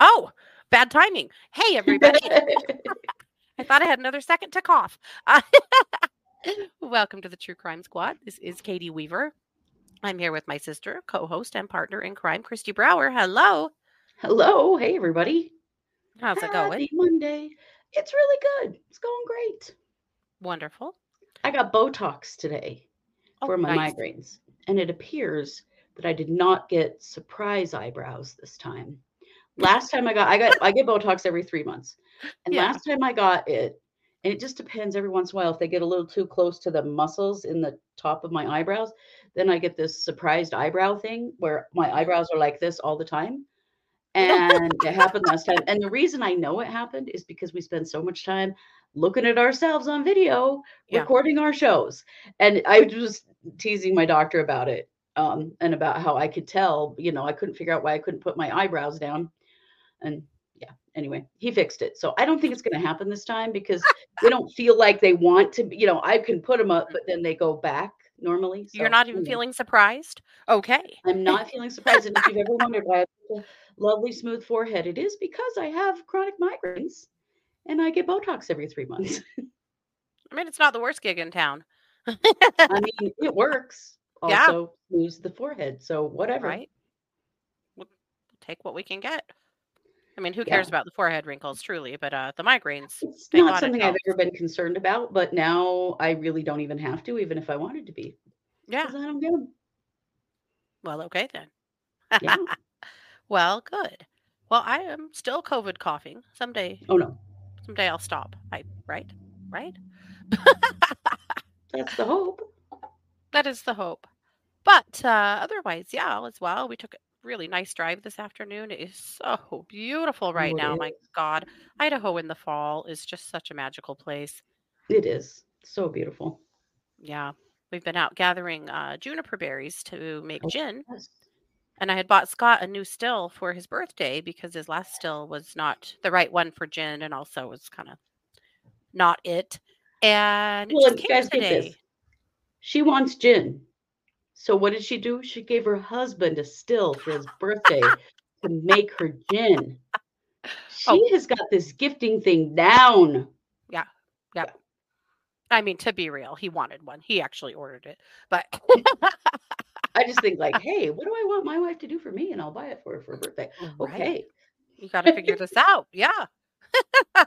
Oh, bad timing. Hey, everybody. I thought I had another second to cough. Welcome to the True Crime Squad. This is Katie Weaver. I'm here with my sister, co host, and partner in crime, Christy Brower. Hello. Hello. Hey, everybody. How's it going? Monday. It's really good. It's going great. Wonderful. I got Botox today Oh, for my nice. migraines, and it appears that I did not get surprise eyebrows this time. Last time I got, I got, I get Botox every three months, and Yeah. last time I got it, and it just depends every once in a while if they get a little too close to the muscles in the top of my eyebrows, then I get this surprised eyebrow thing where my eyebrows are like this all the time. And it happened last time. And the reason I know it happened is because we spend so much time looking at ourselves on video, Yeah. recording our shows. And I was teasing my doctor about it um, and about how I could tell, you know, I couldn't figure out why I couldn't put my eyebrows down. And yeah, anyway, he fixed it. So I don't think it's going to happen this time because they don't feel like they want to, you know, I can put them up, but then they go back normally. You're not even feeling surprised? Okay. I'm not feeling surprised. And if you've ever wondered why I have a lovely smooth forehead, it is because I have chronic migraines and I get Botox every three months. I mean, it's not the worst gig in town. I mean, it works. Yeah. Also smooths the forehead. So whatever. right? We'll take what we can get. I mean, who Yeah. cares about the forehead wrinkles, truly? But uh, the migraines. It's not something I've ever been concerned about, but now I really don't even have to, even if I wanted to be. yeah. I don't get them. Well, okay then. Yeah. well, good. Well, I am still COVID coughing. Someday, Oh no. someday I'll stop. I right, right. That's the hope. That is the hope. But uh, otherwise, yeah, all is well. We took really nice drive this afternoon. It is so beautiful right it now. My. God, Idaho in the fall is just such a magical place. It is. So beautiful. Yeah, we've been out gathering uh, juniper berries to make Oh. gin, Yes. and I had bought Scott a new still for his birthday because his last still was not the right one for gin, and also was kind of not it. And it Well, came guys, today. this. She wants gin. So what did she do? She gave her husband a still for his birthday to make her gin. She Oh. has got this gifting thing down. Yeah. Yeah. I mean, to be real, he wanted one. He actually ordered it, but I just think like, hey, what do I want my wife to do for me? And I'll buy it for her for her birthday. Right. Okay. You got to figure this out. Yeah.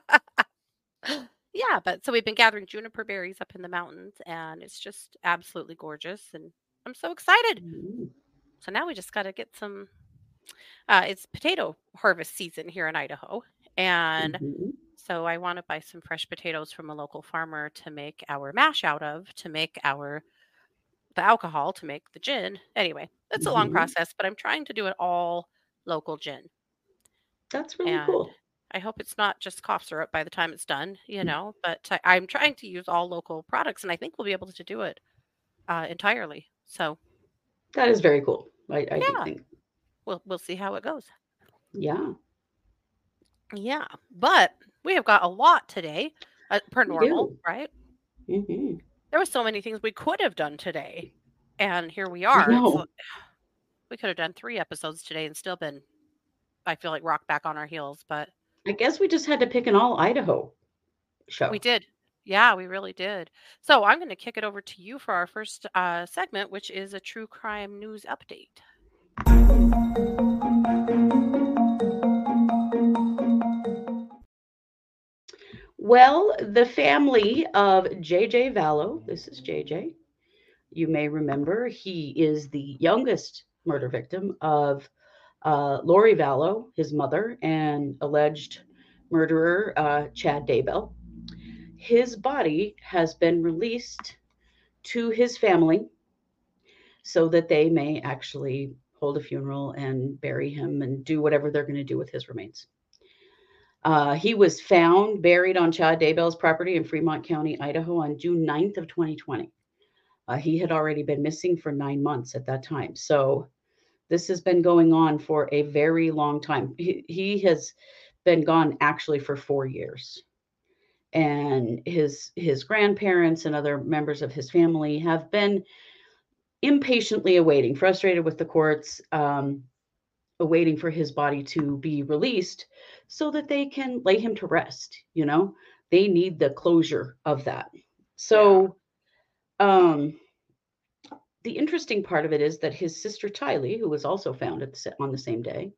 yeah. But so we've been gathering juniper berries up in the mountains and it's just absolutely gorgeous. And I'm so excited. Mm. So now we just got to get some. Uh, it's potato harvest season here in Idaho. And Mhm. so I want to buy some fresh potatoes from a local farmer to make our mash out of, to make our the alcohol to make the gin. Anyway, it's a long Mhm. process, but I'm trying to do it all local gin. That's really and cool. I hope it's not just cough syrup by the time it's done, Mm. you know, but I, I'm trying to use all local products and I think we'll be able to do it uh, entirely. So That is very cool. I, I Yeah. think. we'll we'll see how it goes. Yeah. Yeah. But we have got a lot today uh, per normal, right? hmm There were so many things we could have done today. And here we are. Know. we could have done three episodes today and still been, I feel like, rock back on our heels, but I guess we just had to pick an all Idaho show. We did. Yeah, we really did. So I'm going to kick it over to you for our first uh, segment, which is a true crime news update. Well, the family of JJ Vallow, this is JJ. You may remember he is the youngest murder victim of uh, Lori Vallow, his mother, and alleged murderer uh, Chad Daybell. His body has been released to his family so that they may actually hold a funeral and bury him and do whatever they're going to do with his remains. Uh, he was found buried on Chad Daybell's property in Fremont County, Idaho on June 9th of 2020. Uh, he had already been missing for nine months at that time. So this has been going on for a very long time. He, he has been gone actually for four years. And his his grandparents and other members of his family have been impatiently awaiting, frustrated with the courts, um, awaiting for his body to be released so that they can lay him to rest. You know, they need the closure of that. So, um, the interesting part of it is that his sister Tylee, who was also found at the, on the same day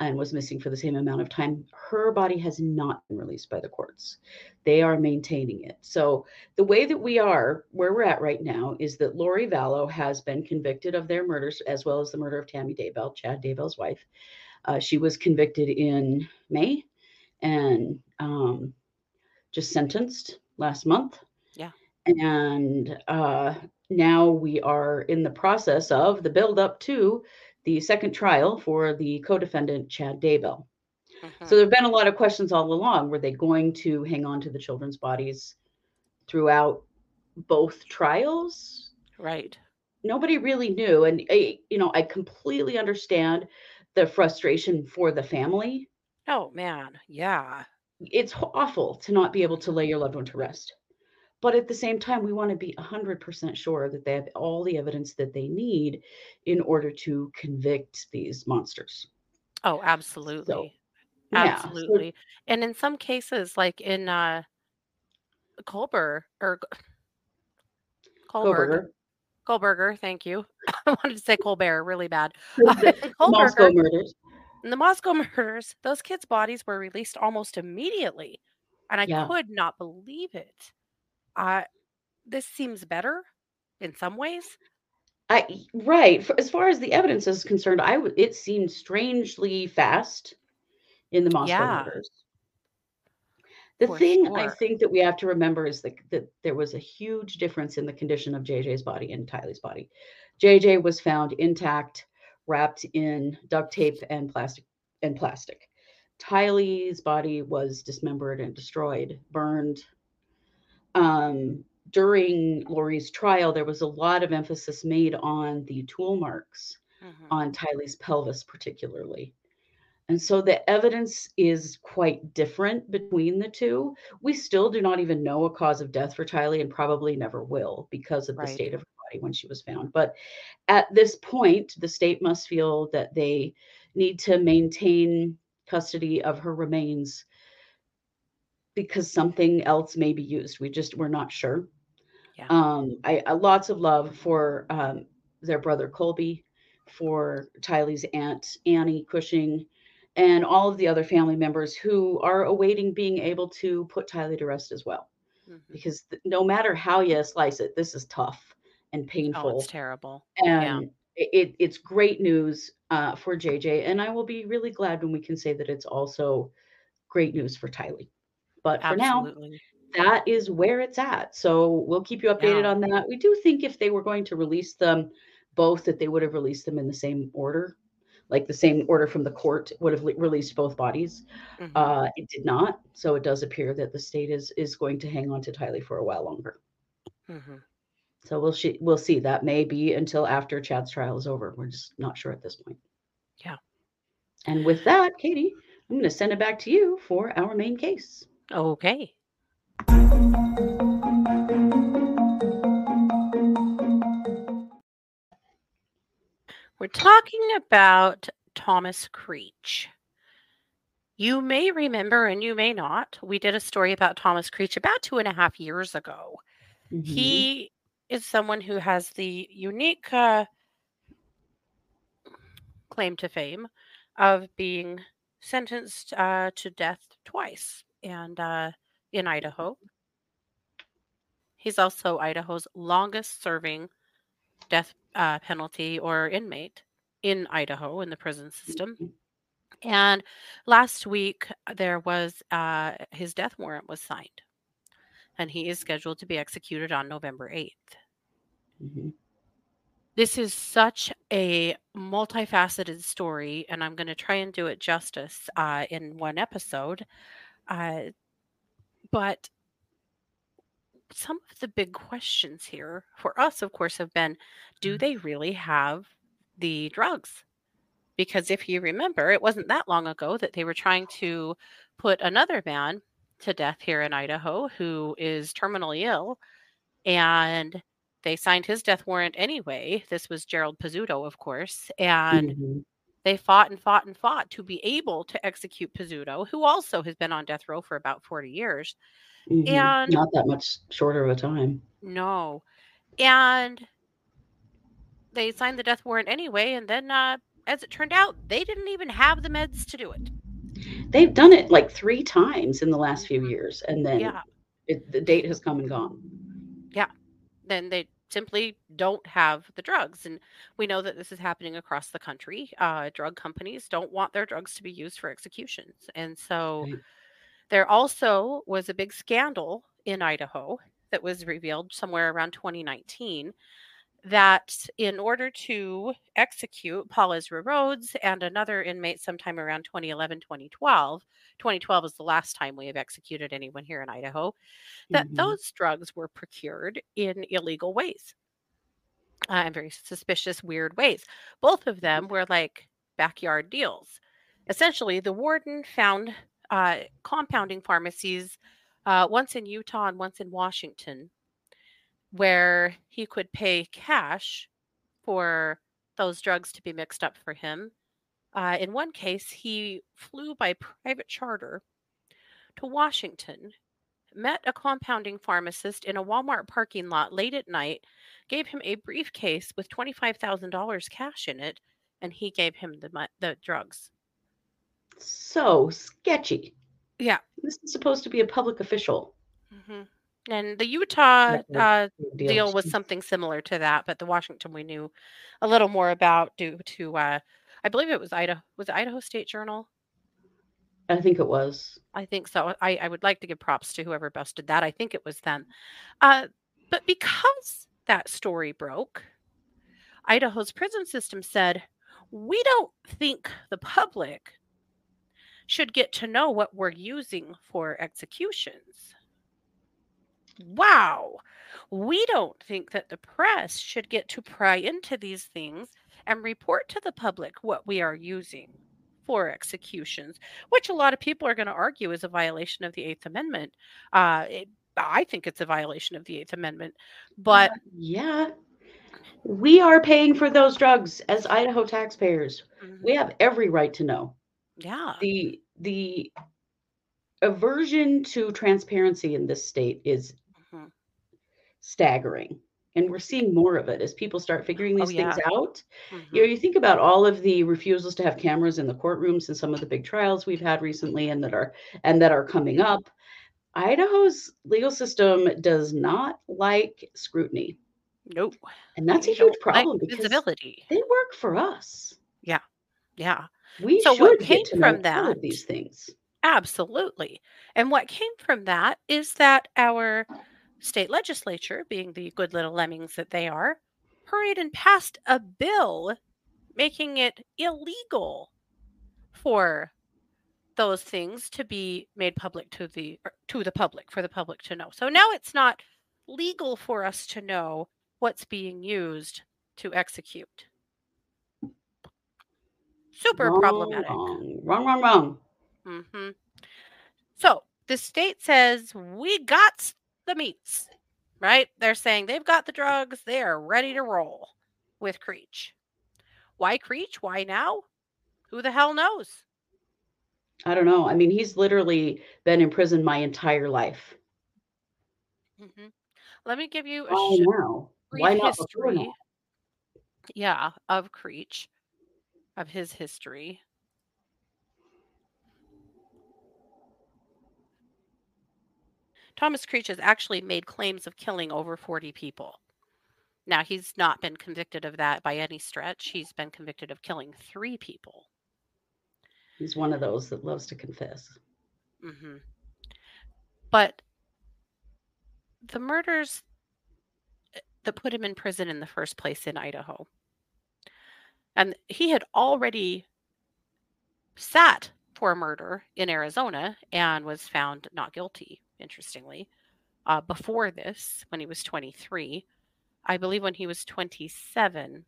and was missing for the same amount of time, her body has not been released by the courts. They are maintaining it. So the way that we are, where we're at right now, is that Lori Vallow has been convicted of their murders as well as the murder of Tammy Daybell, Chad Daybell's wife. Uh, she was convicted in May and um, just sentenced last month. Yeah. And uh, now we are in the process of the build up to the second trial for the co-defendant Chad Daybell. Mhm. So there have been a lot of questions all along. Were they going to hang on to the children's bodies throughout both trials? right. Nobody really knew, and I, you know, I completely understand the frustration for the family. Oh man, yeah. It's awful to not be able to lay your loved one to rest. But at the same time, we want to be 100% sure that they have all the evidence that they need in order to convict these monsters. Oh, absolutely. yeah, so- Absolutely. and in some cases, like in uh Colbert or Colbert, Kohberger, thank you. I wanted to say Colbert really bad. The Moscow murders. the Moscow murders, those kids' bodies were released almost immediately. And I Yeah. could not believe it. Uh this seems better in some ways. I right. As far as the evidence is concerned, I w- it seemed strangely fast in the Moscow Yeah. murders. The For thing I think that we have to remember is that, that there was a huge difference in the condition of JJ's body and Tylee's body. JJ was found intact, wrapped in duct tape and plastic and plastic. Tylee's body was dismembered and destroyed, burned. Um, during Lori's trial, there was a lot of emphasis made on the tool marks Mhm. on Tylee's pelvis, particularly. And so the evidence is quite different between the two. We still do not even know a cause of death for Tylee and probably never will because of the state of her body when she was found. But at this point, the state must feel that they need to maintain custody of her remains because something else may be used. We just we're not sure. Yeah. Um, I, I lots of love for um, their brother Colby, for Tylee's aunt Annie Cushman, and all of the other family members who are awaiting being able to put Tylee to rest as well. Mhm. Because th- no matter how you slice it, this is tough and painful. Oh, it's terrible. yeah. and it, it- it's great news uh, for JJ, and I will be really glad when we can say that it's also great news for Tylee. But for now, that is where it's at. So we'll keep you updated Yeah. on that. We do think if they were going to release them both, that they would have released them in the same order, like the same order from the court would have le- released both bodies. Mhm. Uh, it did not, so it does appear that the state is is going to hang on to Tylee for a while longer. Mhm. So we'll see. We'll see. That may be until after Chad's trial is over. We're just not sure at this point. Yeah. And with that, Katie, I'm going to send it back to you for our main case. Okay. We're talking about Thomas Creech. You may remember, and you may not, we did a story about Thomas Creech about two and a half years ago. Mhm. He is someone who has the unique uh, claim to fame of being sentenced uh, to death twice and uh, in Idaho. He's also Idaho's longest serving death uh, penalty or inmate in Idaho in the prison system. Mhm. And last week there was uh, his death warrant was signed, and he is scheduled to be executed on November eighth. Mhm. This is such a multifaceted story, and I'm going to try and do it justice uh, in one episode. Uh, but some of the big questions here for us, of course, have been do Mm. they really have the drugs? Because if you remember, it wasn't that long ago that they were trying to put another man to death here in Idaho who is terminally ill. And they signed his death warrant anyway. This was Gerald Pizzuto, of course. And Mhm. They fought and fought and fought to be able to execute Pizzuto, who also has been on death row for about 40 years. Mhm. And Not that much shorter of a time. no. And they signed the death warrant anyway. And then, uh, as it turned out, they didn't even have the meds to do it. They've done it like three times in the last few Mhm. years, and then Yeah. it, the date has come and gone. Yeah. Then they simply don't have the drugs. And we know that this is happening across the country. Uh, drug companies don't want their drugs to be used for executions. And so Right. there also was a big scandal in Idaho that was revealed somewhere around 2019 that in order to execute Paul Ezra Rhodes and another inmate sometime around 2011, 2012, 2012 is the last time we have executed anyone here in Idaho, that Mhm. those drugs were procured in illegal ways uh, and very suspicious, weird ways. Both of them were like backyard deals. Essentially, the warden found uh, compounding pharmacies, uh, once in Utah and once in Washington, where he could pay cash for those drugs to be mixed up for him. Uh, in one case, he flew by private charter to Washington, met a compounding pharmacist in a Walmart parking lot late at night, gave him a briefcase with $25,000 cash in it, and he gave him the, the drugs. So sketchy. Yeah. This is supposed to be a public official. hmm And the Utah uh, deal was something similar to that, but the Washington we knew a little more about due to uh, I believe it was Idaho was it Idaho State Journal. I think it was. I think so. I, I would like to give props to whoever busted that. I think it was them. Uh, but because that story broke, Idaho's prison system said, we don't think the public should get to know what we're using for executions. Wow. We don't think that the press should get to pry into these things and report to the public what we are using for executions, which a lot of people are going to argue is a violation of the Eighth Amendment. Uh, it, I think it's a violation of the Eighth Amendment, but Yeah. We are paying for those drugs as Idaho taxpayers. Mhm. We have every right to know. yeah, The the aversion to transparency in this state is. Staggering. And we're seeing more of it as people start figuring Oh, these things out. Mhm. You know, you think about all of the refusals to have cameras in the courtrooms and some of the big trials we've had recently and that are and that are coming up. Idaho's legal system does not like scrutiny. nope. And that's a huge don't like problem because visibility. they work for us. Yeah. Yeah. We So what should came from all that- of these things. Absolutely. And what came from that is that our state legislature, being the good little lemmings that they are, hurried and passed a bill making it illegal for those things to be made public to the to the public for the public to know. So now it's not legal for us to know what's being used to execute. Super wrong, problematic. Wrong, wrong, wrong, hmm So the state says we got the meats, right? They're saying they've got the drugs, they are ready to roll with Creech. Why Creech? Why now? Who the hell knows? I don't know. I mean, he's literally been in prison my entire life. hmm Let me give you a Why now? Why not history. now? Yeah, of Creech, of his history. Thomas Creech has actually made claims of killing over 40 people. Now, he's not been convicted of that by any stretch. He's been convicted of killing three people. He's one of those that loves to confess. hmm But the murders that put him in prison in the first place in Idaho, and he had already sat for a murder in Arizona and was found not guilty, interestingly. uh, before this when he was 23. I believe when he was 27,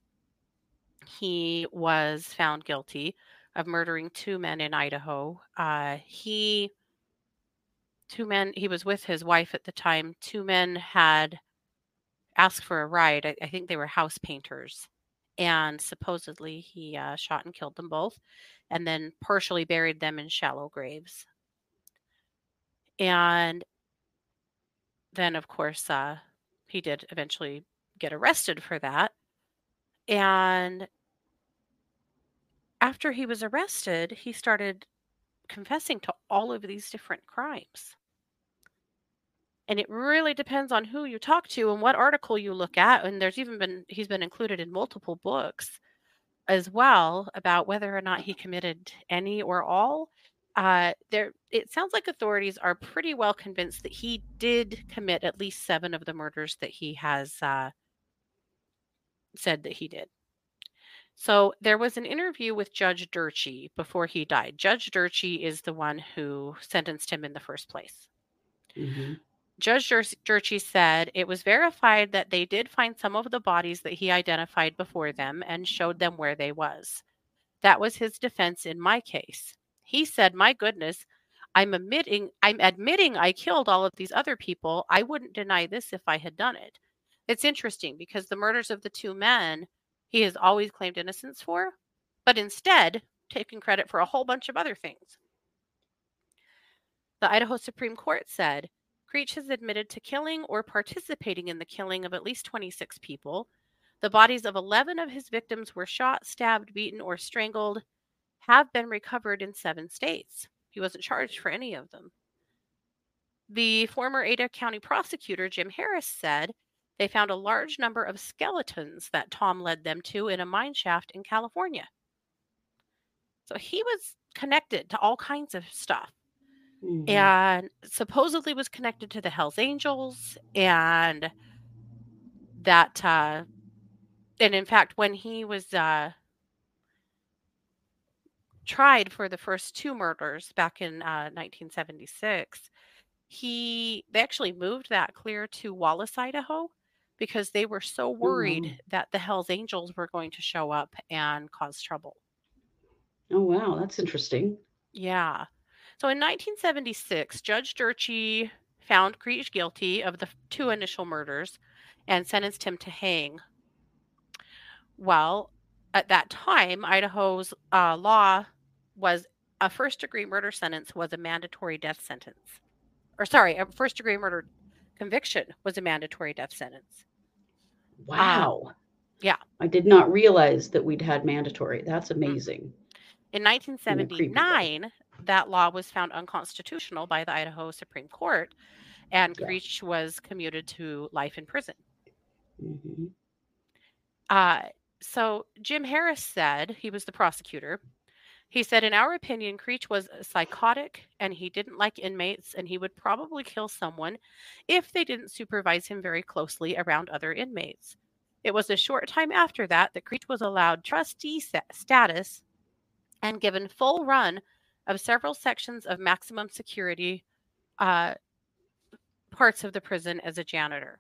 he was found guilty of murdering two men in Idaho. Uh, he, two men, he was with his wife at the time. Two men had asked for a ride. I, I think they were house painters. And supposedly he uh, shot and killed them both and then partially buried them in shallow graves. And then, of course, uh, he did eventually get arrested for that. And after he was arrested, he started confessing to all of these different crimes. And it really depends on who you talk to and what article you look at. And there's even been, he's been included in multiple books as well about whether or not he committed any or all. Uh, there, it sounds like authorities are pretty well convinced that he did commit at least seven of the murders that he has uh, said that he did. So there was an interview with Judge Durtschi before he died. Judge Durtschi is the one who sentenced him in the first place. Mm-hmm. Judge Durtschi said it was verified that they did find some of the bodies that he identified before them and showed them where they was. That was his defense in my case. He said, "My goodness, I'm admitting I'm admitting I killed all of these other people. I wouldn't deny this if I had done it." It's interesting because the murders of the two men he has always claimed innocence for, but instead taken credit for a whole bunch of other things. The Idaho Supreme Court said Creech has admitted to killing or participating in the killing of at least 26 people. The bodies of 11 of his victims were shot, stabbed, beaten, or strangled, have been recovered in seven states. He wasn't charged for any of them. The former Ada County prosecutor, Jim Harris, said they found a large number of skeletons that Tom led them to in a mine shaft in California. So he was connected to all kinds of stuff. Mm-hmm. And supposedly was connected to the Hells Angels and that uh and in fact when he was uh tried for the first two murders back in uh, 1976 he they actually moved that clear to Wallace, Idaho, because they were so worried mm-hmm. that the Hells Angels were going to show up and cause trouble. Oh, wow. That's interesting. Yeah. So in 1976, Judge Durtschi found Creech guilty of the two initial murders and sentenced him to hang. Well, at that time, Idaho's uh, law was a first degree murder sentence was a mandatory death sentence. Or, sorry, a first degree murder conviction was a mandatory death sentence. Wow. Um, yeah. I did not realize that we'd had mandatory. That's mm. amazing. In 1979, that law was found unconstitutional by the Idaho Supreme Court, and yeah. Creech was commuted to life in prison. Mm-hmm. Uh, so Jim Harris said, he was the prosecutor. He said, in our opinion, Creech was psychotic and he didn't like inmates, and he would probably kill someone if they didn't supervise him very closely around other inmates. It was a short time after that that Creech was allowed trustee status and given full run of several sections of maximum security uh, parts of the prison as a janitor.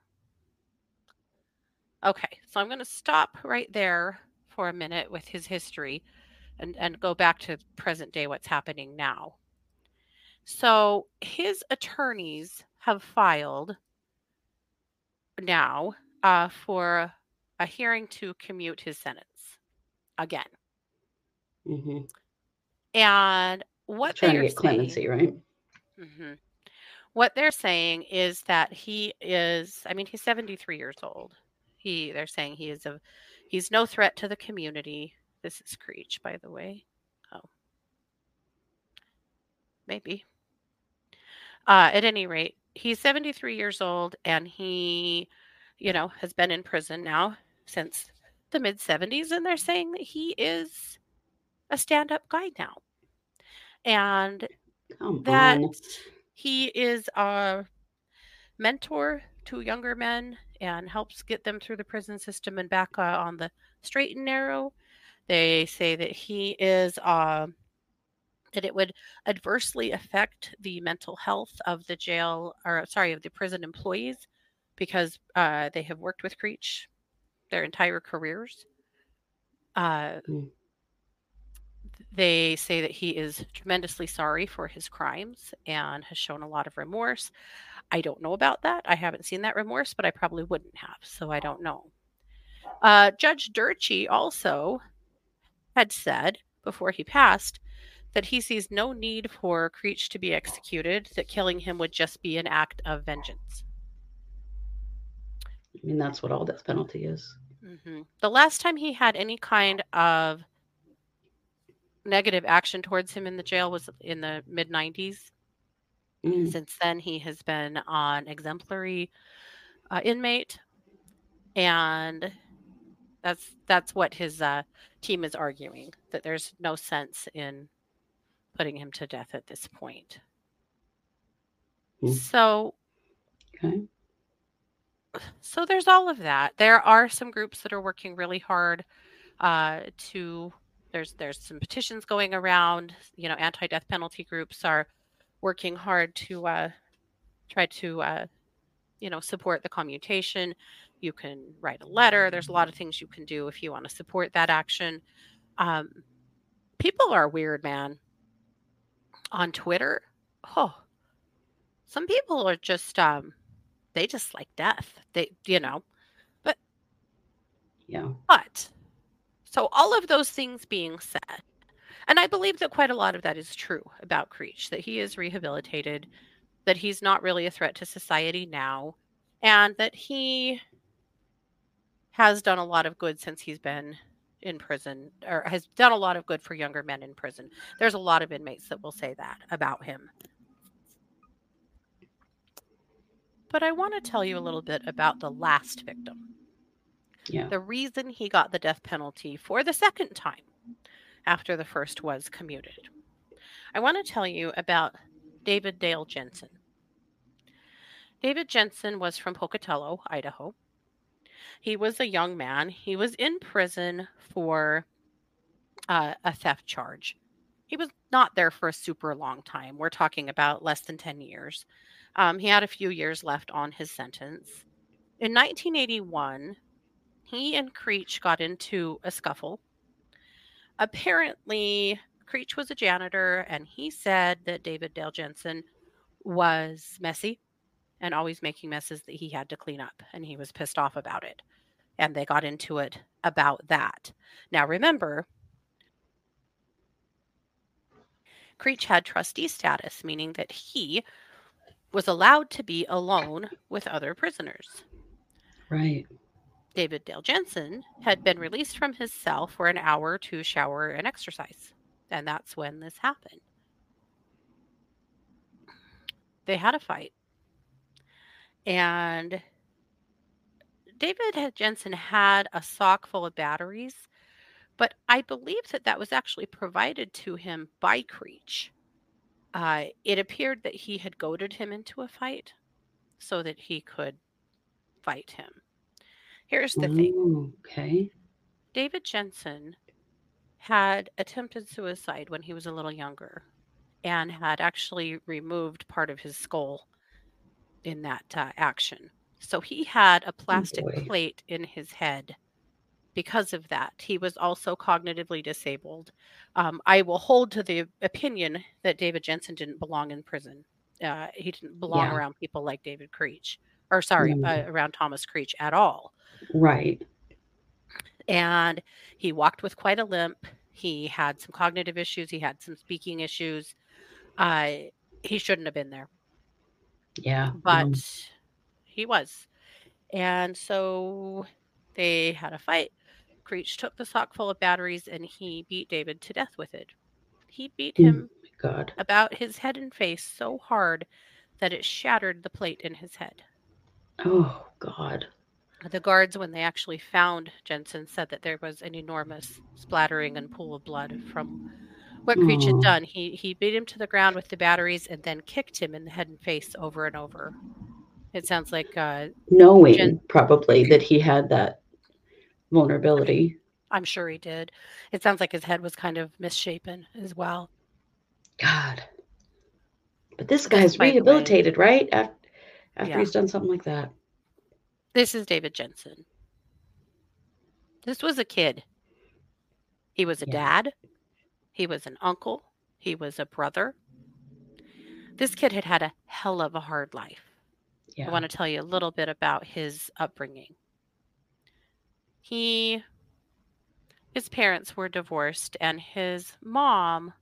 Okay, so I'm going to stop right there for a minute with his history and, and go back to present day what's happening now. So his attorneys have filed now uh, for a hearing to commute his sentence again. Mm-hmm. And what trying to get clemency, right? Mm-hmm. What they're saying is that he is. I mean, he's 73 years old. He. They're saying he is a. He's no threat to the community. This is Creech, by the way. Oh. Maybe. Uh, at any rate, he's 73 years old and he, you know, has been in prison now since the mid 70s. And they're saying that he is a stand up guy now. And Come that on. he is a mentor to younger men and helps get them through the prison system and back uh, on the straight and narrow. They say that he is uh, that it would adversely affect the mental health of the jail or sorry of the prison employees because uh, they have worked with Creech their entire careers. Uh, Mm. They say that he is tremendously sorry for his crimes and has shown a lot of remorse. I don't know about that. I haven't seen that remorse, but I probably wouldn't have, so I don't know. Uh, Judge Durtschi also had said before he passed that he sees no need for Creech to be executed, that killing him would just be an act of vengeance. I mean, that's what all death penalty is. hmm The last time he had any kind of negative action towards him in the jail was in the mid 90s. Mm. Since then, he has been on exemplary uh, inmate, and that's that's what his uh, team is arguing that there's no sense in putting him to death at this point. Hmm. So Okay. so there's all of that. There are some groups that are working really hard uh, to. There's there's some petitions going around. You know, anti-death penalty groups are working hard to uh, try to uh, you know support the commutation. You can write a letter. There's a lot of things you can do if you want to support that action. Um, people are weird, man. On Twitter, oh, some people are just um, they just like death. They, you know, but Yeah. but so all of those things being said, and I believe that quite a lot of that is true about Creech, that he is rehabilitated, that he's not really a threat to society now, and that he has done a lot of good since he's been in prison or has done a lot of good for younger men in prison. There's a lot of inmates that will say that about him. But I want to tell you a little bit about the last victim Yeah. the reason he got the death penalty for the second time after the first was commuted. I want to tell you about David Dale Jensen. David Jensen was from Pocatello, Idaho. He was a young man. He was in prison for uh, a theft charge. He was not there for a super long time. We're talking about less than 10 years. Um, he had a few years left on his sentence. In 1981, he and Creech got into a scuffle. Apparently, Creech was a janitor, and he said that David Dale Jensen was messy and always making messes that he had to clean up, and he was pissed off about it. And they got into it about that. Now, remember, Creech had trustee status, meaning that he was allowed to be alone with other prisoners. Right. David Dale Jensen had been released from his cell for an hour to shower and exercise. And that's when this happened. They had a fight. And David Jensen had a sock full of batteries, but I believe that that was actually provided to him by Creech. Uh, it appeared that he had goaded him into a fight so that he could fight him. Here's the thing. Okay. David Jensen had attempted suicide when he was a little younger and had actually removed part of his skull in that uh, action. So he had a plastic boy. plate in his head because of that. He was also cognitively disabled. Um, I will hold to the opinion that David Jensen didn't belong in prison. Uh, he didn't belong Yeah. around people like David Creech, or sorry, Mm. uh, around Thomas Creech at all Right. and he walked with quite a limp. He had some cognitive issues. He had some speaking issues. Uh, he shouldn't have been there, Yeah. but he was. And so they had a fight. Creech took the sock full of batteries and he beat David to death with it. He beat Mm. him God. about his head and face so hard that it shattered the plate in his head. Oh God. The guards, when they actually found Jensen, said that there was an enormous splattering and pool of blood from what Creech had done. He he beat him to the ground with the batteries and then kicked him in the head and face over and over. It sounds like uh, Knowing Jen- probably that he had that vulnerability. I'm sure he did. It sounds like his head was kind of misshapen as well. God. But this guy's by the way, rehabilitated, right? After, after yeah, he's done something like that. this is David Jensen. This was a kid. He was a Yeah. dad. He was an uncle. He was a brother. This kid had had a hell of a hard life. I want to tell you a little bit about his upbringing. He, his parents were divorced, and his mom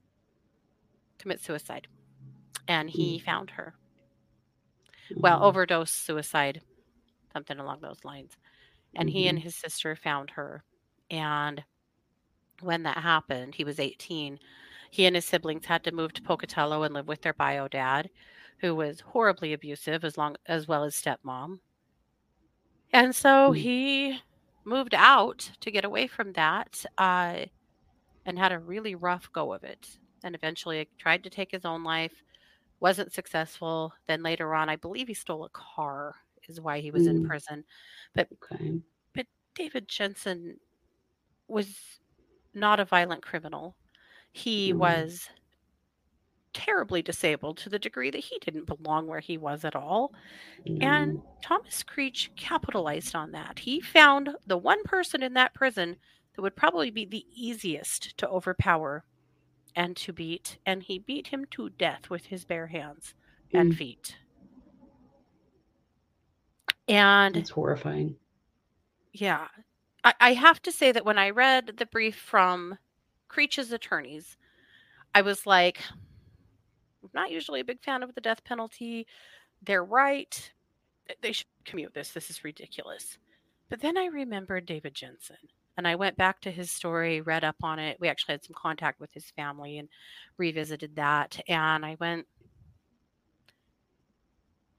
commits suicide, and he Mm. found her. Well, Mm. overdose suicide, something along those lines. And he and Mhm. his sister found her. And when that happened, he was 18. He and his siblings had to move to Pocatello and live with their bio dad, who was horribly abusive as long as well as stepmom. And so Mm. he moved out to get away from that uh, and had a really rough go of it. And eventually tried to take his own life, wasn't successful. Then later on, I believe he stole a car, is why he was in Mm. prison. But Okay. but David Jensen was not a violent criminal. He No. was terribly disabled to the degree that he didn't belong where he was at all. And Thomas Creech capitalized on that. He found the one person in that prison that would probably be the easiest to overpower and to beat, and he beat him to death with his bare hands and Mm. feet. And it's horrifying. yeah, I, I have to say that when I read the brief from Creech's attorneys, I was like, not usually a big fan of the death penalty. They're right. They should commute this. This is ridiculous. But then I remembered David Jensen and I went back to his story, read up on it. We actually had some contact with his family and revisited that. And I went,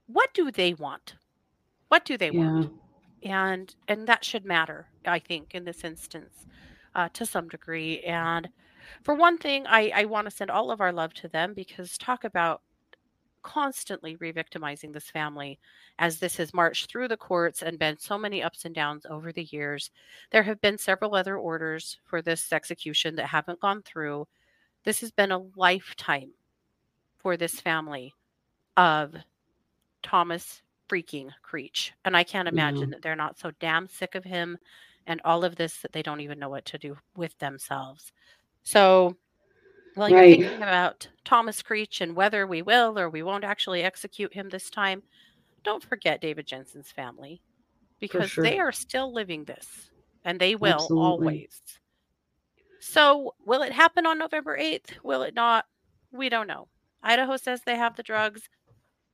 what do they want? What do they want? And and that should matter i think in this instance uh, to some degree and for one thing i i want to send all of our love to them because talk about constantly re-victimizing this family as this has marched through the courts and been so many ups and downs over the years there have been several other orders for this execution that haven't gone through this has been a lifetime for this family of Thomas freaking Creech. And I can't imagine No. that they're not so damn sick of him and all of this that they don't even know what to do with themselves. So, while you're Right. thinking about Thomas Creech and whether we will or we won't actually execute him this time, don't forget David Jensen's family because sure. they are still living this and they will Absolutely. always. So, will it happen on November 8th? Will it not? We don't know. Idaho says they have the drugs.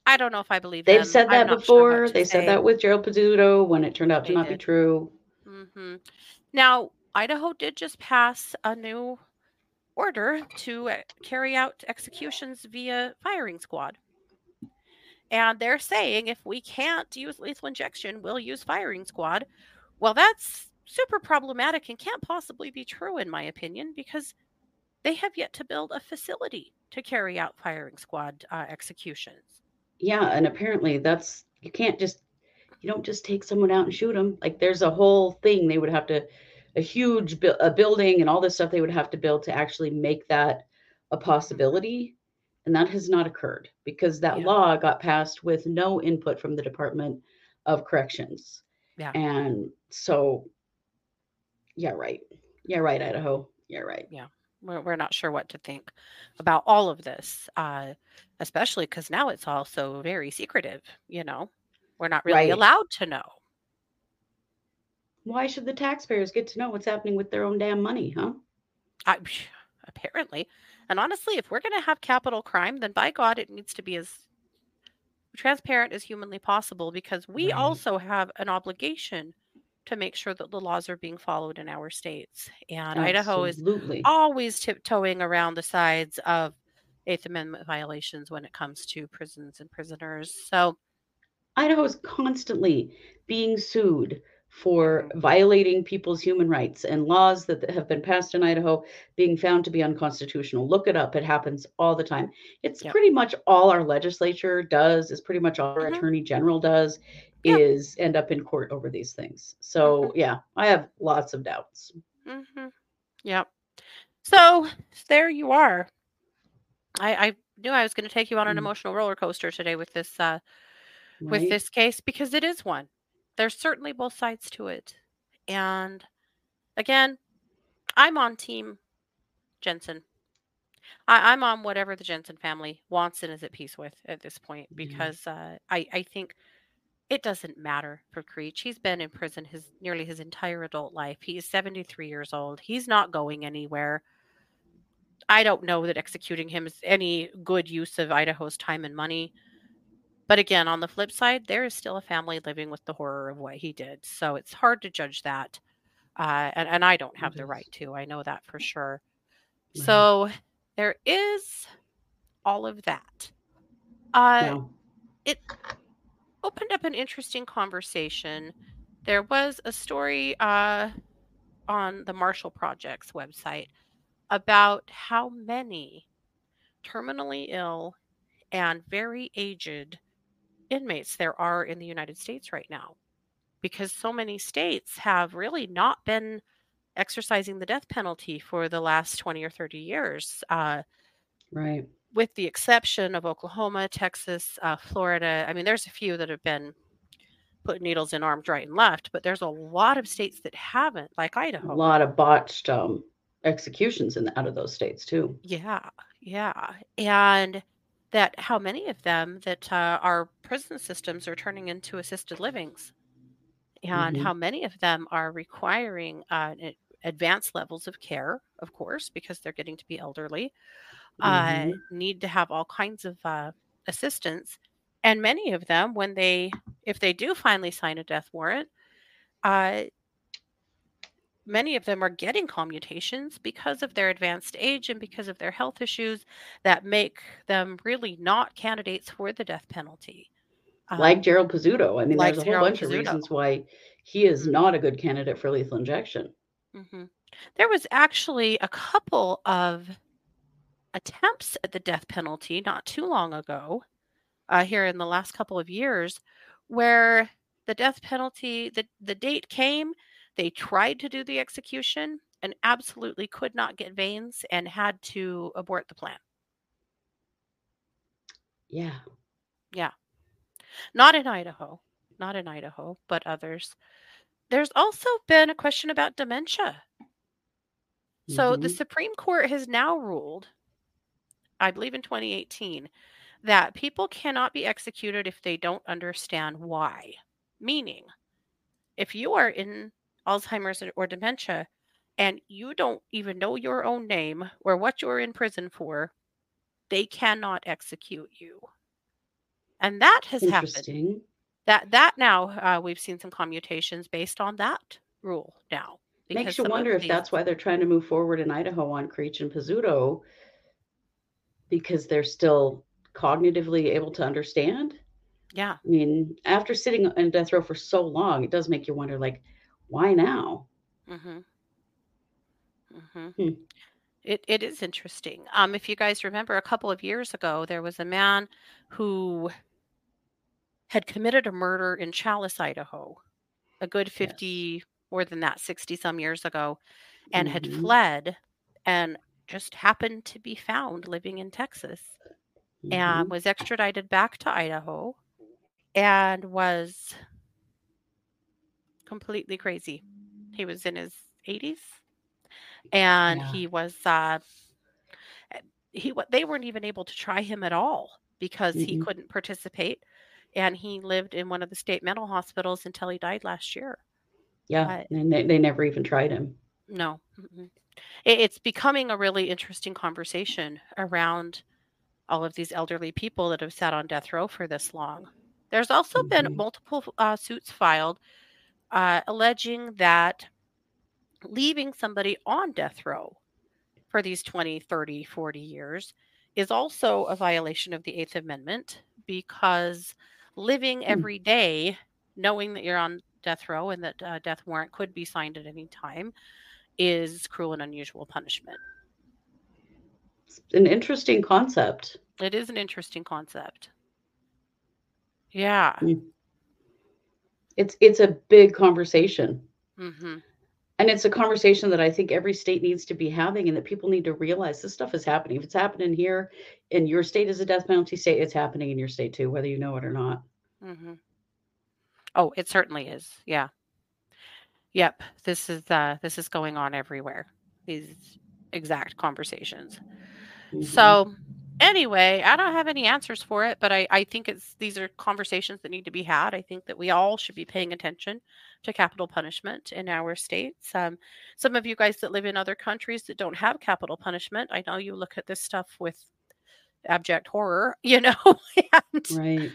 I don't know if I believe They've them. said that not sure before. to they said that with Gerald Pizzuto when it turned out to They not be did. true. hmm Now, Idaho did just pass a new order to uh, carry out executions via firing squad. And they're saying if we can't use lethal injection, we'll use firing squad. Well, that's super problematic and can't possibly be true, in my opinion, because they have yet to build a facility to carry out firing squad uh, executions. Yeah, and apparently that's you can't just you don't just take someone out and shoot them. Like there's a whole thing they would have to a huge bu- a building and all this stuff they would have to build to actually make that a possibility. And that has not occurred because that Yeah. law got passed with no input from the Department of Corrections. Yeah. And so yeah, right. Yeah, right, Idaho. Yeah, right. Yeah. We're, we're not sure what to think about all of this uh, especially because now it's also very secretive you know we're not really Right. allowed to know Why should the taxpayers get to know what's happening with their own damn money, huh? I, apparently and honestly if we're going to have capital crime then by god it needs to be as transparent as humanly possible because we Right. also have an obligation to make sure that the laws are being followed in our states and idaho is always tiptoeing around the sides of Eighth Amendment violations when it comes to prisons and prisoners. So, Idaho is constantly being sued for violating people's human rights and laws that have been passed in Idaho being found to be unconstitutional. Look it up. It happens all the time. It's Yep. pretty much all our legislature does, is pretty much all our Mhm. attorney general does, Yep. is end up in court over these things. So, yeah, I have lots of doubts. Mm-hmm. yep. So there you are. I, I knew I was going to take you on an Mm. emotional roller coaster today with this uh, with this case because it is one. There's certainly both sides to it, and again, I'm on team Jensen. I, I'm on whatever the Jensen family wants and is at peace with at this point Yeah. because uh, I I think it doesn't matter for Creech. He's been in prison his nearly his entire adult life. He is 73 years old. He's not going anywhere. I don't know that executing him is any good use of Idaho's time and money. But again, on the flip side, there is still a family living with the horror of what he did. So it's hard to judge that. Uh, and, and I don't have the right to. I know that for sure. Right. So there is all of that. Uh, it opened up an interesting conversation. There was a story uh, on the Marshall Project's website about how many terminally ill and very aged inmates there are in the United States right now. Because so many states have really not been exercising the death penalty for the last 20 or 30 years. Uh, right. with the exception of Oklahoma, Texas, uh, Florida. I mean, there's a few that have been put needles in arms right and left, but there's a lot of states that haven't, like Idaho. A lot of botched um, executions in out of those states too. Yeah, yeah, and that how many of them that uh, our prison systems are turning into assisted livings, and Mhm. how many of them are requiring uh, advanced levels of care, of course, because they're getting to be elderly. uh, Mhm. need to have all kinds of uh, assistance. And many of them, when they, if they do finally sign a death warrant, uh, many of them are getting commutations because of their advanced age and because of their health issues that make them really not candidates for the death penalty. like Um, Gerald Pizzuto. I mean, like there's a whole Gerald bunch of reasons why he is Mhm. not a good candidate for lethal injection. Mm-hmm. There was actually a couple of attempts at the death penalty not too long ago, uh, here in the last couple of years, where the death penalty, the, the date came, they tried to do the execution and absolutely could not get veins and had to abort the plan. Yeah. Yeah. Not in Idaho, not in Idaho, but others. There's also been a question about dementia. So the Mhm. Supreme Court has now ruled, I believe in 2018, that people cannot be executed if they don't understand why. Meaning, if you are in Alzheimer's or dementia and you don't even know your own name or what you're in prison for, they cannot execute you. And that has happened. That that now uh, we've seen some commutations based on that rule now. Makes you wonder if these- that's why they're trying to move forward in Idaho on Creech and Pizzuto because they're still cognitively able to understand. yeah. I mean, after sitting in death row for so long, it does make you wonder, like, why now? Mm-hmm. Mm-hmm. Hmm. It it is interesting. Um, if you guys remember, a couple of years ago, there was a man who had committed a murder in Challis, Idaho, a good Yes. fifty, more than that, sixty some years ago, and had Mhm. fled, and just happened to be found living in Texas, and Mhm. was extradited back to Idaho, and was completely crazy. He was in his 80s and Yeah. he was uh he they weren't even able to try him at all because he Mm-mm. couldn't participate and he lived in one of the state mental hospitals until he died last year. Yeah, and they, they never even tried him. No. It, it's becoming a really interesting conversation around all of these elderly people that have sat on death row for this long. There's also been Mhm. multiple uh, suits filed uh, alleging that leaving somebody on death row for these 20, 30, 40 years is also a violation of the Eighth Amendment because living Hmm. every day knowing that you're on death row and that uh, death warrant could be signed at any time is cruel and unusual punishment. It's an interesting concept. It is an interesting concept. Yeah. It's it's a big conversation. hmm and it's a conversation that I think every state needs to be having, and that people need to realize this stuff is happening. If it's happening here in your state as a death penalty state, it's happening in your state too, whether you know it or not. hmm Oh, it certainly is. Yeah. Yep. This is uh this is going on everywhere. These exact conversations. Mhm. So anyway, I don't have any answers for it, but I, I think it's these are conversations that need to be had. I think that we all should be paying attention to capital punishment in our states. Um, some of you guys that live in other countries that don't have capital punishment, I know you look at this stuff with abject horror, you know, and right.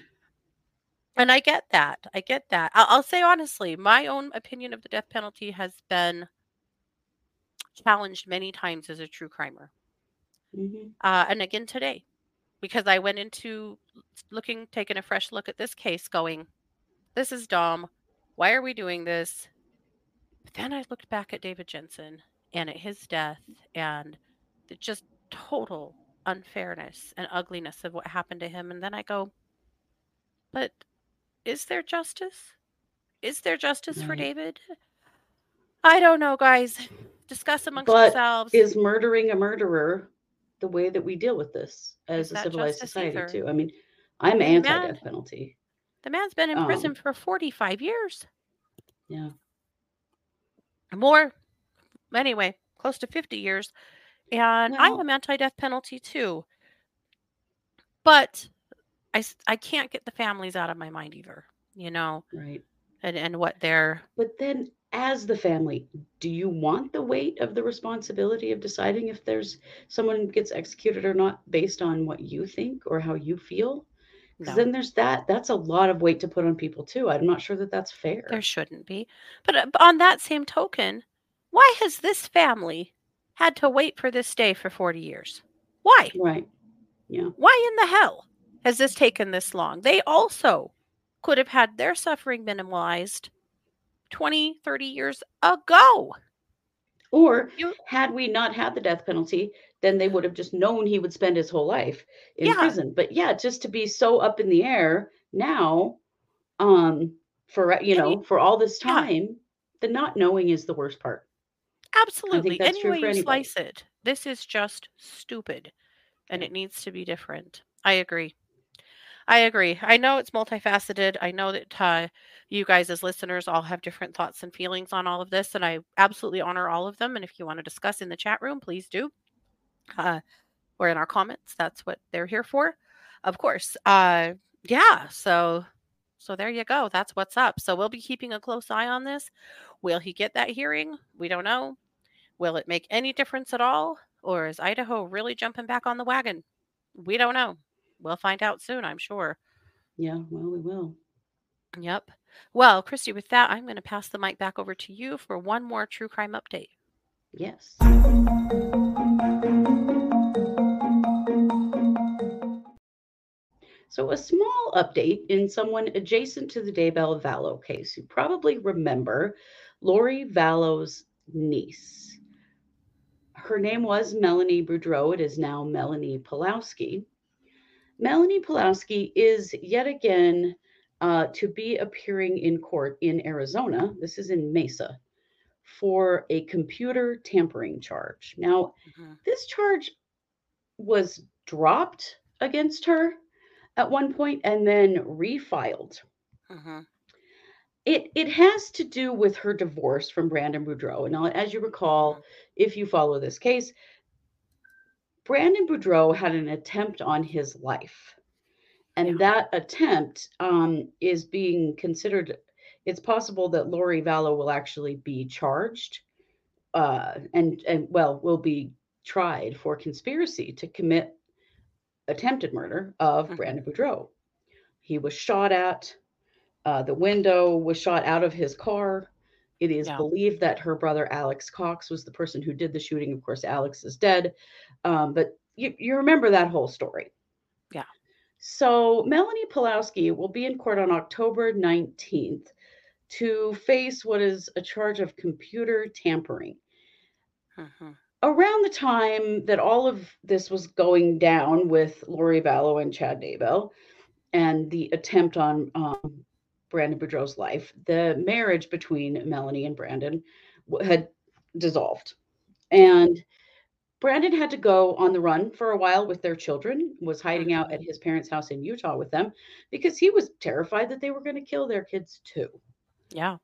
and I get that. I get that. I'll, I'll say honestly, my own opinion of the death penalty has been challenged many times as a true crimer. Hmm Uh, and again today, because I went into looking, taking a fresh look at this case, going, this is Dom. Why are we doing this? But then I looked back at David Jensen and at his death and the just total unfairness and ugliness of what happened to him. And then I go, but is there justice? Is there justice for David? I don't know, guys. Discuss amongst But yourselves. Is murdering a murderer the way that we deal with this as a civilized society either? too? I mean, I'm mean, anti man- death penalty. the man's been in um, prison for 45 years. Yeah. more anyway close to 50 years and I am anti-death penalty too but I, I can't get the families out of my mind either you know Right. and, and what they're But then, as the family, do you want the weight of the responsibility of deciding if there's someone gets executed or not based on what you think or how you feel? Because no then there's that. That's a lot of weight to put on people too. I'm not sure that that's fair. there shouldn't be but uh, but on that same token why has this family had to wait for this day for 40 years why Right. Yeah. why in the hell has this taken this long they also could have had their suffering minimalized 20 30 years ago Or You- had we not had the death penalty, then they would have just known he would spend his whole life in Yeah. prison. But yeah, just to be so up in the air now, um, for you And you- know, for all this Yeah. time, the not knowing is the worst part. Absolutely. Any way you slice it, this is just stupid and Yeah. it needs to be different. I agree. I agree. I know it's multifaceted. I know that uh, you guys, as listeners, all have different thoughts and feelings on all of this, and I absolutely honor all of them. And if you want to discuss in the chat room, please do. Uh, or in our comments, that's what they're here for. Of course. Uh, yeah. So, so there you go. That's what's up. So we'll be keeping a close eye on this. Will he get that hearing? We don't know. Will it make any difference at all? Or is Idaho really jumping back on the wagon? We don't know. We'll find out soon, I'm sure. Yeah, well, we will. Yep. Well, Christy, with that, I'm going to pass the mic back over to you for one more true crime update. Yes. So, a small update in someone adjacent to the Daybell Vallow case. You probably remember Lori Vallow's niece. Her name was Melanie Boudreau. It is now Melanie Pawlowski. Melanie Pawlowski is yet again uh, to be appearing in court in Arizona. This is in Mesa for a computer tampering charge. Now, Mhm. this charge was dropped against her at one point and then refiled. Mhm. It it has to do with her divorce from Brandon Boudreau. Now, as you recall, if you follow this case, Brandon Boudreau had an attempt on his life. And Yeah. that attempt um, is being considered. It's possible that Lori Vallow will actually be charged uh, and, and, well, will be tried for conspiracy to commit attempted murder of Mhm. Brandon Boudreau. He was shot at. Uh, the window was shot out of his car. It is Yeah. believed that her brother Alex Cox was the person who did the shooting. Of course, Alex is dead, um, but you, you remember that whole story. Yeah. So Melanie Pawlowski will be in court on October 19th to face what is a charge of computer tampering Mhm. around the time that all of this was going down with Lori Vallow and Chad Daybell and the attempt on um, Brandon Boudreau's life, the marriage between Melanie and Brandon had dissolved. And Brandon had to go on the run for a while with their children, was hiding out at his parents' house in Utah with them because he was terrified that they were going to kill their kids too. Yeah.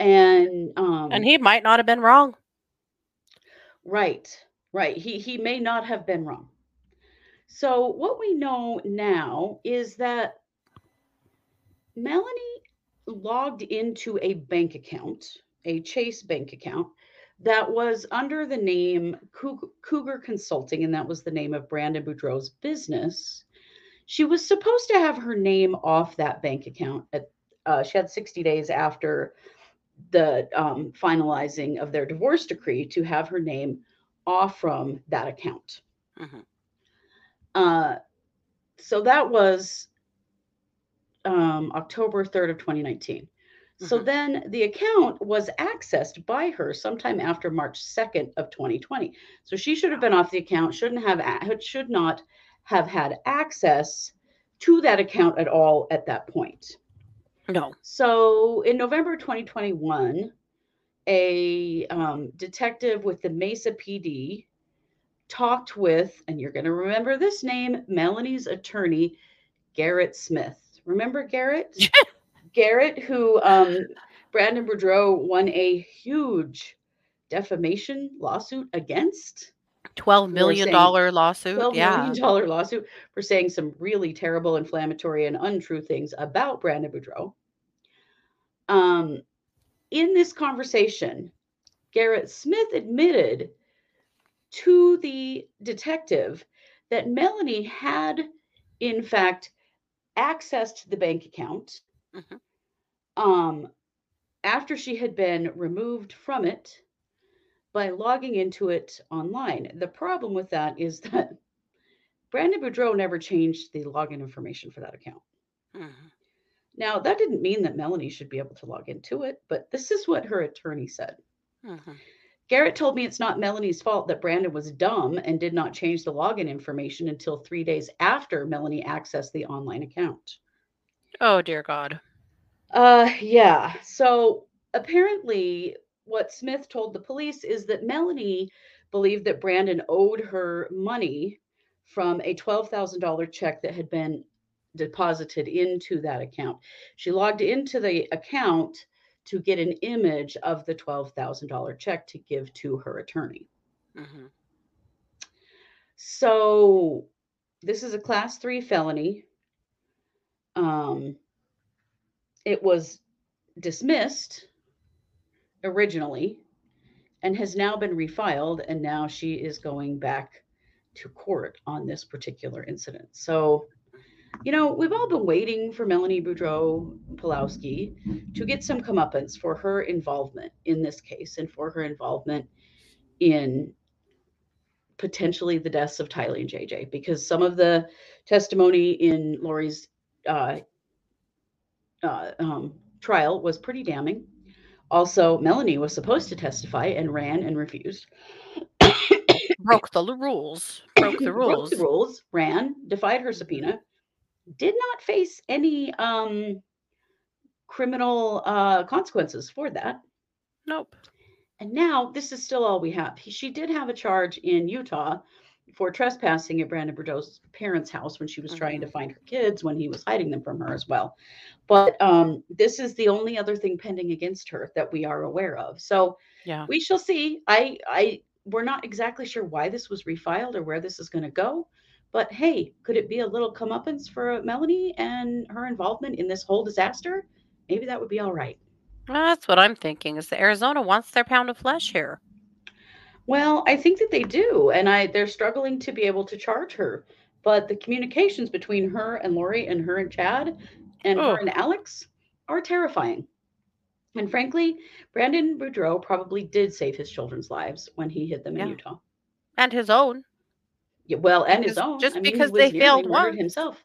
And um And he might not have been wrong. Right, right. He he may not have been wrong. So what we know now is that Melanie logged into a bank account, a Chase bank account that was under the name Cougar Consulting, and that was the name of Brandon Boudreau's business. She was supposed to have her name off that bank account. At, uh, she had 60 days after the um, finalizing of their divorce decree to have her name off from that account. Mhm. Uh, so that was um, October 3rd of 2019. So Mhm. then the account was accessed by her sometime after March 2nd of 2020. So she should have been off the account, shouldn't have should not have had access to that account at all at that point. No. So in November 2021, a um, detective with the Mesa PD talked with, and you're going to remember this name, Melanie's attorney, Garrett Smith. Remember Garrett? Garrett, who um, Brandon Boudreau won a huge defamation lawsuit against. $12 million lawsuit. 12 yeah. million dollar lawsuit for saying some really terrible, inflammatory, and untrue things about Brandon Boudreau. Um, in this conversation, Garrett Smith admitted to the detective that Melanie had, in fact, accessed the bank account Mhm. um, after she had been removed from it by logging into it online. The problem with that is that Brandon Boudreau never changed the login information for that account. Mhm. Now, that didn't mean that Melanie should be able to log into it, but this is what her attorney said. Mhm. Garrett told me it's not Melanie's fault that Brandon was dumb and did not change the login information until three days after Melanie accessed the online account. Oh, dear God. Uh, yeah. So apparently, what Smith told the police is that Melanie believed that Brandon owed her money from a $12,000 check that had been deposited into that account. She logged into the account to get an image of the $12,000 check to give to her attorney. Mhm. So this is a class three felony. Um, it was dismissed originally and has now been refiled, and now she is going back to court on this particular incident. So, you know, we've all been waiting for Melanie Boudreau Pawlowski to get some comeuppance for her involvement in this case and for her involvement in potentially the deaths of Tylee and JJ because some of the testimony in Lori's uh, uh, um, trial was pretty damning. Also, Melanie was supposed to testify and ran and refused. Broke the rules. Broke the rules. Broke the rules, ran, defied her subpoena, did not face any um, criminal uh, consequences for that. Nope. And now this is still all we have. He, she did have a charge in Utah for trespassing at Brandon Boudreau's parents' house when she was trying to find her kids when he was hiding them from her as well. But um, this is the only other thing pending against her that we are aware of. So Yeah. we shall see. I, I, we're not exactly sure why this was refiled or where this is going to go. But hey, could it be a little comeuppance for Melanie and her involvement in this whole disaster? Maybe that would be all right. Well, that's what I'm thinking. Is that Arizona wants their pound of flesh here? Well, I think that they do, and I they're struggling to be able to charge her. But the communications between her and Lori and her and Chad and Oh. her and Alex are terrifying. And frankly, Brandon Boudreau probably did save his children's lives when he hid them in Utah. And his own. Well, and his Just- own. just I mean, because they failed one himself.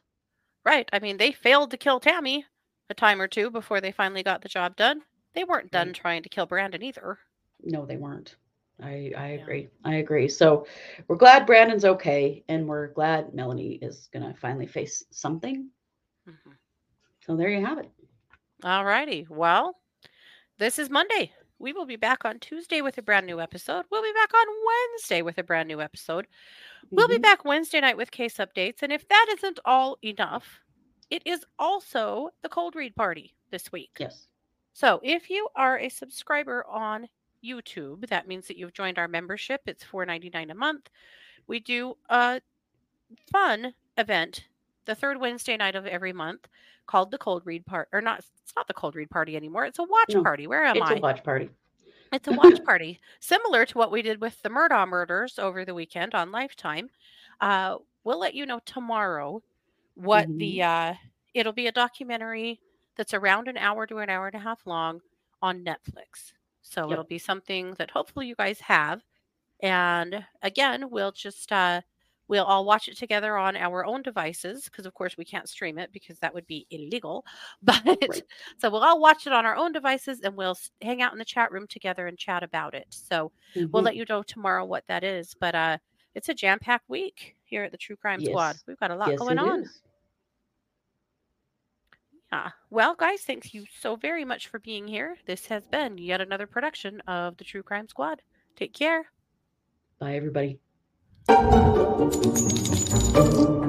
Right. I mean, they failed to kill Tammy a time or two before they finally got the job done. They weren't done Right. trying to kill Brandon either. No, they weren't. I I Yeah. agree. I agree. So we're glad Brandon's okay, and we're glad Melanie is gonna finally face something. Mhm. So there you have it. All righty. Well, this is Monday. We will be back on Tuesday with a brand new episode. We'll be back on Wednesday with a brand new episode. We'll be Mhm. back Wednesday night with case updates. And if that isn't all enough, it is also the cold read party this week. Yes. So if you are a subscriber on YouTube, that means that you've joined our membership. It's $4.99 a month. We do a fun event the third Wednesday night of every month called the cold read part or not it's not the cold read party anymore. It's a watch No, party. Where am I? It's I? a watch party. It's a watch party, similar to what we did with the Murdaugh murders over the weekend on Lifetime. Uh, we'll let you know tomorrow what the uh, it'll be a documentary that's around an hour to an hour and a half long on Netflix. So Yep. it'll be something that hopefully you guys have. And again, we'll just uh, we'll all watch it together on our own devices because of course we can't stream it because that would be illegal. But Right. so we'll all watch it on our own devices and we'll hang out in the chat room together and chat about it. So we'll Mhm. let you know tomorrow what that is. But uh it's a jam-packed week here at the True Crime Squad. We've got a lot Yes, going on. is. Yeah. Well, guys, thank you so very much for being here. This has been yet another production of the True Crime Squad. Take care. Bye, everybody. thank you